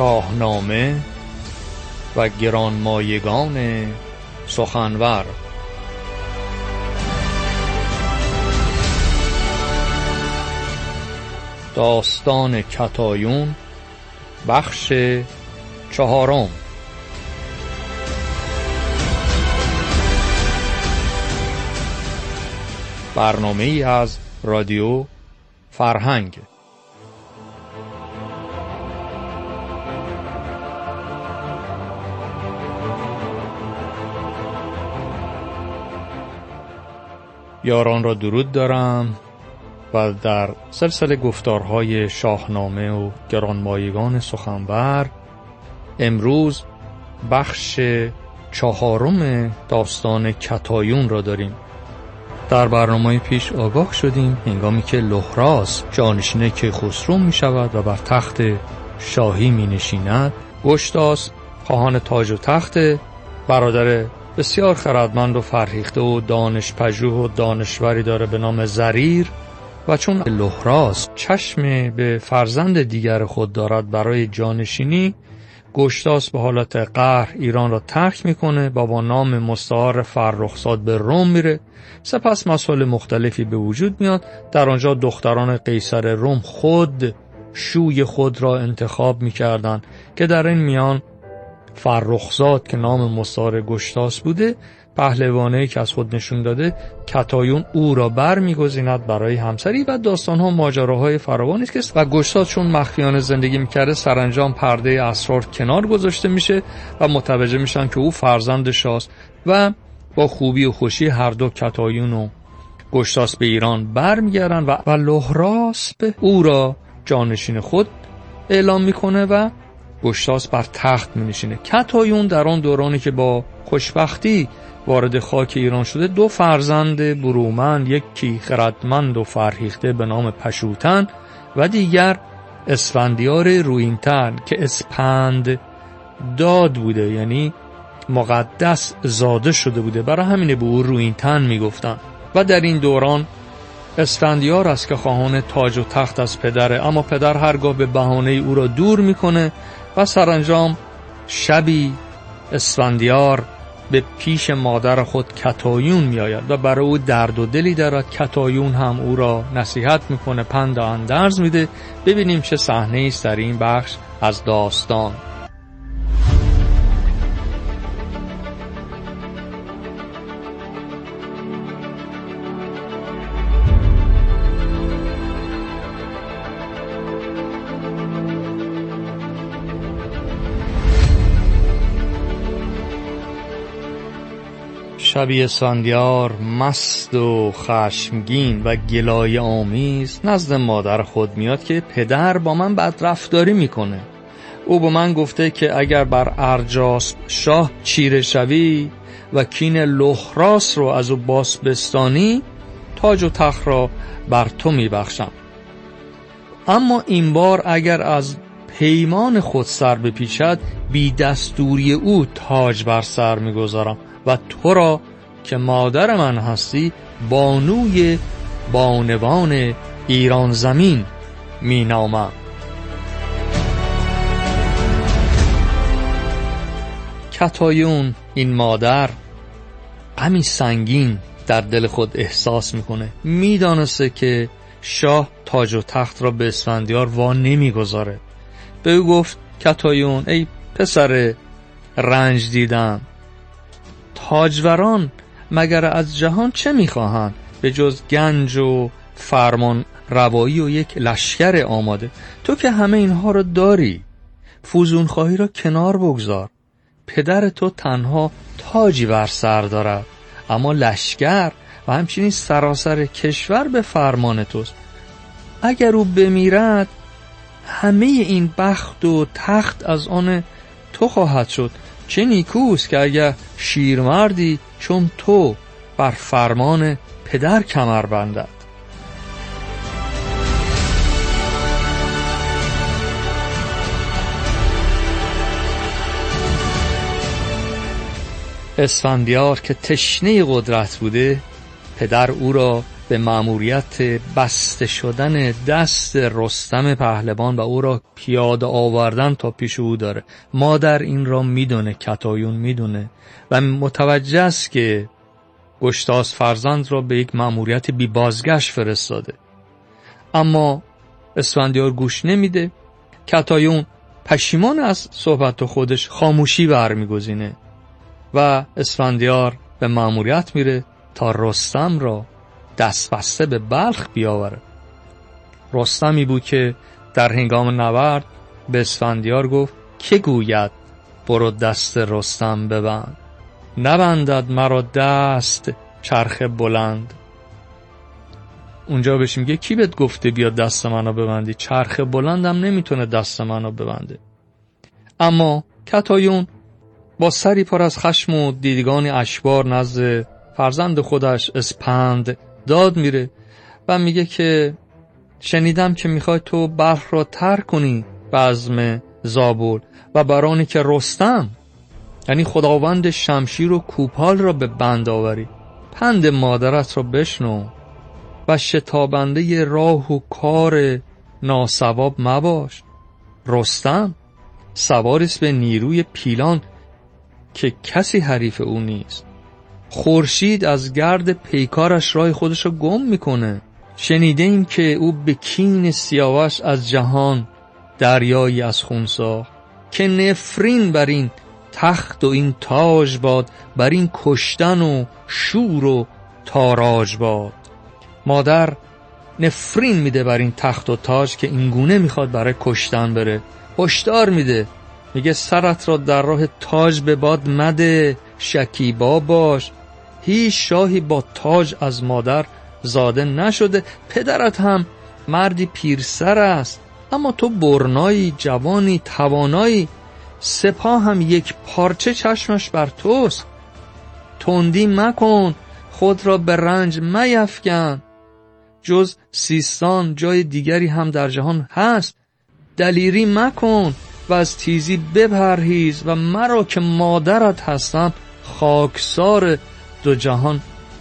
شاهنامه و گرانمایگان سخنور. داستان کتایون بخش چهارم. برنامه از رادیو فرهنگ. یاران را درود دارم و در سلسله گفتارهای شاهنامه و گرانمایگان سخنور امروز بخش چهارم داستان کتایون را داریم. در برنامه پیش آگاه شدیم هنگامی که لحراس جانشین که خسرو می شود و بر تخت شاهی می نشیند گشتاس خواهان تاج و تخت برادر بسیار خردمند و فرهیخته و دانش پژوه و دانشوری داره به نام زریر و چون لحراس چشم به فرزند دیگر خود دارد برای جانشینی گشتاس به حالت قهر ایران را ترک می‌کنه و با نام مستعار فرخزاد به روم میره سپس مسائل مختلفی به وجود میاد در آنجا دختران قیصر روم خود شوی خود را انتخاب می‌کردند که در این میان فرخزاد که نام مستعار گشتاس بوده پهلوانه که از خود نشون داده کتایون او را بر میگزیند برای همسری و داستان ها ماجراهای فراوانی است و گشتاد چون مخفیانه زندگی می‌کرده سرانجام پرده اسرار کنار گذاشته میشه و متوجه میشن که او فرزند شاست و با خوبی و خوشی هر دو کتایون و گشتاس به ایران برمیگردن و, و لحراس به او را جانشین خود اعلام می‌کنه و گشتاس بر تخت می نشینه کتایون در آن دورانی که با خوشبختی وارد خاک ایران شده دو فرزند برومند یکی خردمند و فرهیخته به نام پشوتن و دیگر اسفندیار روینتن که اسپند داد بوده یعنی مقدس زاده شده بوده. برای همینه به او روینتن می‌گفتن. و در این دوران اسفندیار است که خواهان تاج و تخت از پدره اما پدر هرگاه به بهانه او را دور می‌کنه و سرانجام شبی اسفندیار به پیش مادر خود کتایون میآید و برای او درد و دلی دارد. کتایون هم او را نصیحت می‌کنه پند اندرز میده. ببینیم چه صحنه است در این بخش از داستان. شبی اسفندیار مست و خشمگین و گلای آمیز نزد مادر خود میاد که پدر با من بدرفتاری می‌کنه. او به من گفته که اگر بر ارجاس شاه چیره شوی و کین لحراس رو از او باس بستانی تاج و تخت را بر تو میبخشم. اما این بار اگر از پیمان خود سر بپیچد بی دستوری او تاج بر سر می‌گذارم. و تو را که مادر من هستی بانوی بانوان ایران زمین می نامم. کتایون این مادر غمی سنگین در دل خود احساس می‌کنه. می‌دانسته که شاه تاج و تخت را به اسفندیار وا نمی‌گذاره. به او گفت کتایون ای پسر رنج دیدم تاجوران مگر از جهان چه می‌خواهند؟ به جز گنج و فرمان روایی و یک لشکر آماده. تو که همه اینها رو داری. فوزون خواهی را کنار بگذار. پدر تو تنها تاجی بر سر دارد اما لشکر و همچنین سراسر کشور به فرمان توست. اگر او بمیرد همه این بخت و تخت از آن تو خواهد شد. چه نیکوست که اگر شیرمردی چون تو بر فرمان پدر کمر بندد. اسفندیار که تشنه قدرت بوده پدر او را به مأموریت بسته شدن دست رستم پهلوان و او را پیاده آوردن تا پیش او داره. مادر این را می‌دونه کتایون می‌دونه. و متوجه است که گشتاس فرزند را به یک مأموریت بی بازگشت فرستاده. اما اسفندیار گوش نمیده. کتایون پشیمان از صحبت خودش خاموشی برمیگزینه و اسفندیار به مأموریت میره تا رستم را دست بسته به بلخ بیاوره رستمی بود که در هنگام نبرد به اسفندیار گفت که گوید برو دست رستم ببند؟ نبندد مرا دست چرخ بلند. اونجا بهش میگه کی بهت گفته بیا دست منو ببندی؟ چرخ بلندم نمی‌تونه دست منو ببنده. اما کتایون با سری پر از خشم و دیدگان اشبار نزد فرزند خودش اسپند داد میره و میگه که شنیدم که می‌خوای تو برخ را ترک کنی بزم زابل و برانی که رستم. یعنی خداوند شمشیر و کوپال را به بند آوری. پند مادرت را بشنو و شتابنده راه و کار ناسواب مباش. رستم سواریست به نیروی پیلان که کسی حریف او نیست. خورشید از گرد پیکارش راه خودش را گم می‌کنه. شنیده ایم که او به کین سیاوش از جهان دریایی از خون ساخت. که نفرین بر این تخت و این تاج باد بر این کشتن و شور و تاراج باد. مادر نفرین میده بر این تخت و تاج که اینگونه می‌خواد برای کشتن بره. هشدار میده. میگه سرت را در راه تاج به باد مده شکیبا باش هیچ شاهی با تاج از مادر زاده نشده. پدرت هم مردی پیرسر است. اما تو برنایی جوانی توانایی سپاه هم یک پارچه چشمش بر توست. تندی مکن خود را به رنج میفکن. جز سیستان جای دیگری هم در جهان هست. دلیری مکن و از تیزی بپرهیز و مرا که مادرت هستم خاکسار دو جهان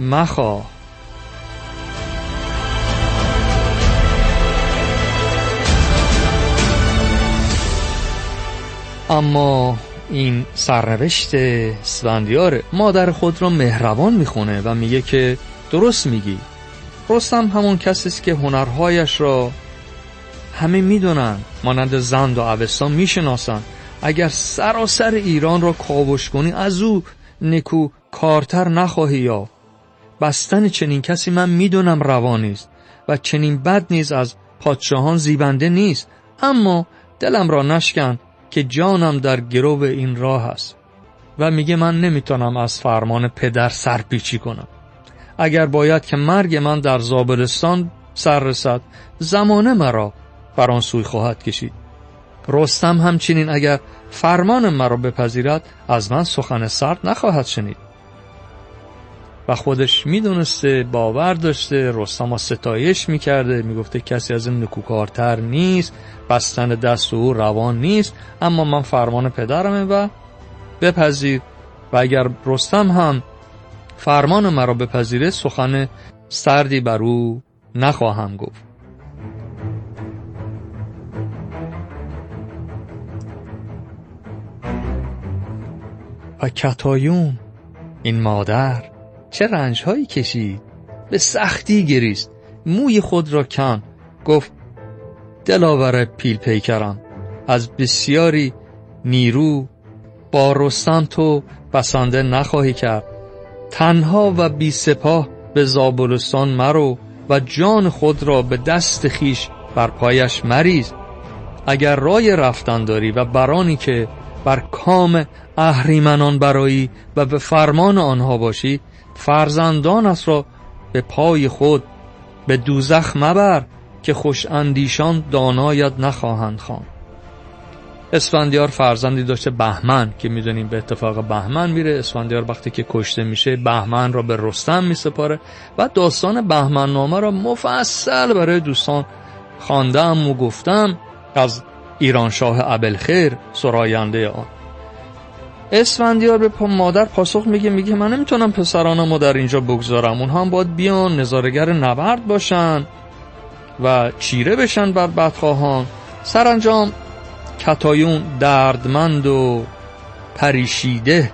مخواه اما این سرنوشت سوندیار مادر خود را مهربان می‌خونه و میگه که درست میگی. رستم همون کسی است که هنرهایش را همه می‌دونن مانند زند و اوستا می‌شناسن. اگر سراسر ایران را کاوش کنی از او نکو کارتر نخواهی یا بستن چنین کسی من می‌دونم روا نیست و چنین بد نیز از پادشاهان زیبنده نیست. اما دلم را نشکن که جانم در گرو این راه است و میگه من نمی‌تونم از فرمان پدر سرپیچی کنم. اگر باید که مرگ من در زابلستان سر رسد زمانه مرا بر آن سوی خواهد کشید. رستم همچنین اگر فرمان مرا بپذیرد از من سخن سرد نخواهد شنید. و خودش می‌دونسته باور داشته رستم ستایش می‌کرده می‌گفته کسی از این نکوکارتر نیست بستن دست او روان نیست اما من فرمان پدرمه و بپذیر. و اگر رستم هم فرمان مرا بپذیره سخن سردی بر او نخواهم گفت. و کتایون این مادر چه رنجهایی کشید؟ به سختی گریست. موی خود را کن گفت دلاور پیل پیکرم از بسیاری نیرو با رستم تو بسنده نخواهی کرد. تنها و بی سپاه به زابلستان مرو و جان خود را به دست خیش بر پایش مریز. اگر رای رفتن داری و برانی که بر کام اهریمنان برایی و به فرمان آنها باشی فرزندانت را به پای خود به دوزخ مبر که خوش اندیشان دانایت نخواهند خوان اسفندیار فرزندی داشته بهمن که می‌دونیم به اتفاق بهمن میره. اسفندیار وقتی که کشته میشه بهمن را به رستم میسپاره و داستان بهمن نامه را مفصل برای دوستان خواندم و گفتم از ایران شاه ابلخیر سراینده آن. اسفندیار به مادر پاسخ میگه میگه من نمی‌تونم پسرانمو در اینجا بگذارم اونها هم باید بیان نظارگر نبرد باشن و چیره بشن بر بدخواهان. سرانجام کتایون دردمند و پریشیده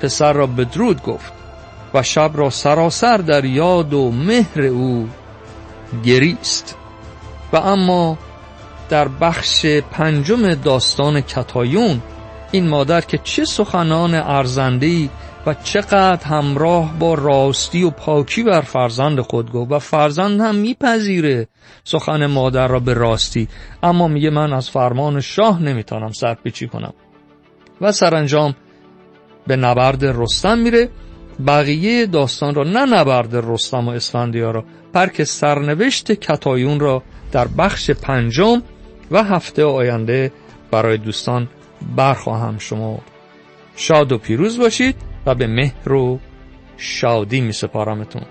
پسر را بدرود گفت و شب را سراسر در یاد و مهر او گریست. و اما در بخش پنجم داستان کتایون این مادر که چه سخنان ارزندهی و چقدر همراه با راستی و پاکی بر فرزند خود گفت و فرزند هم میپذیره سخن مادر را به راستی. اما میگه من از فرمان شاه نمی‌تونم سرپیچی کنم. و سرانجام به نبرد رستم میره. بقیه داستان را نه نبرد رستم و اسفندیار را بلکه سرنوشت کتایون را در بخش پنجم و هفته آینده برای دوستان برخواهم شما. شاد و پیروز باشید و به مهر و شادی می سپارمتون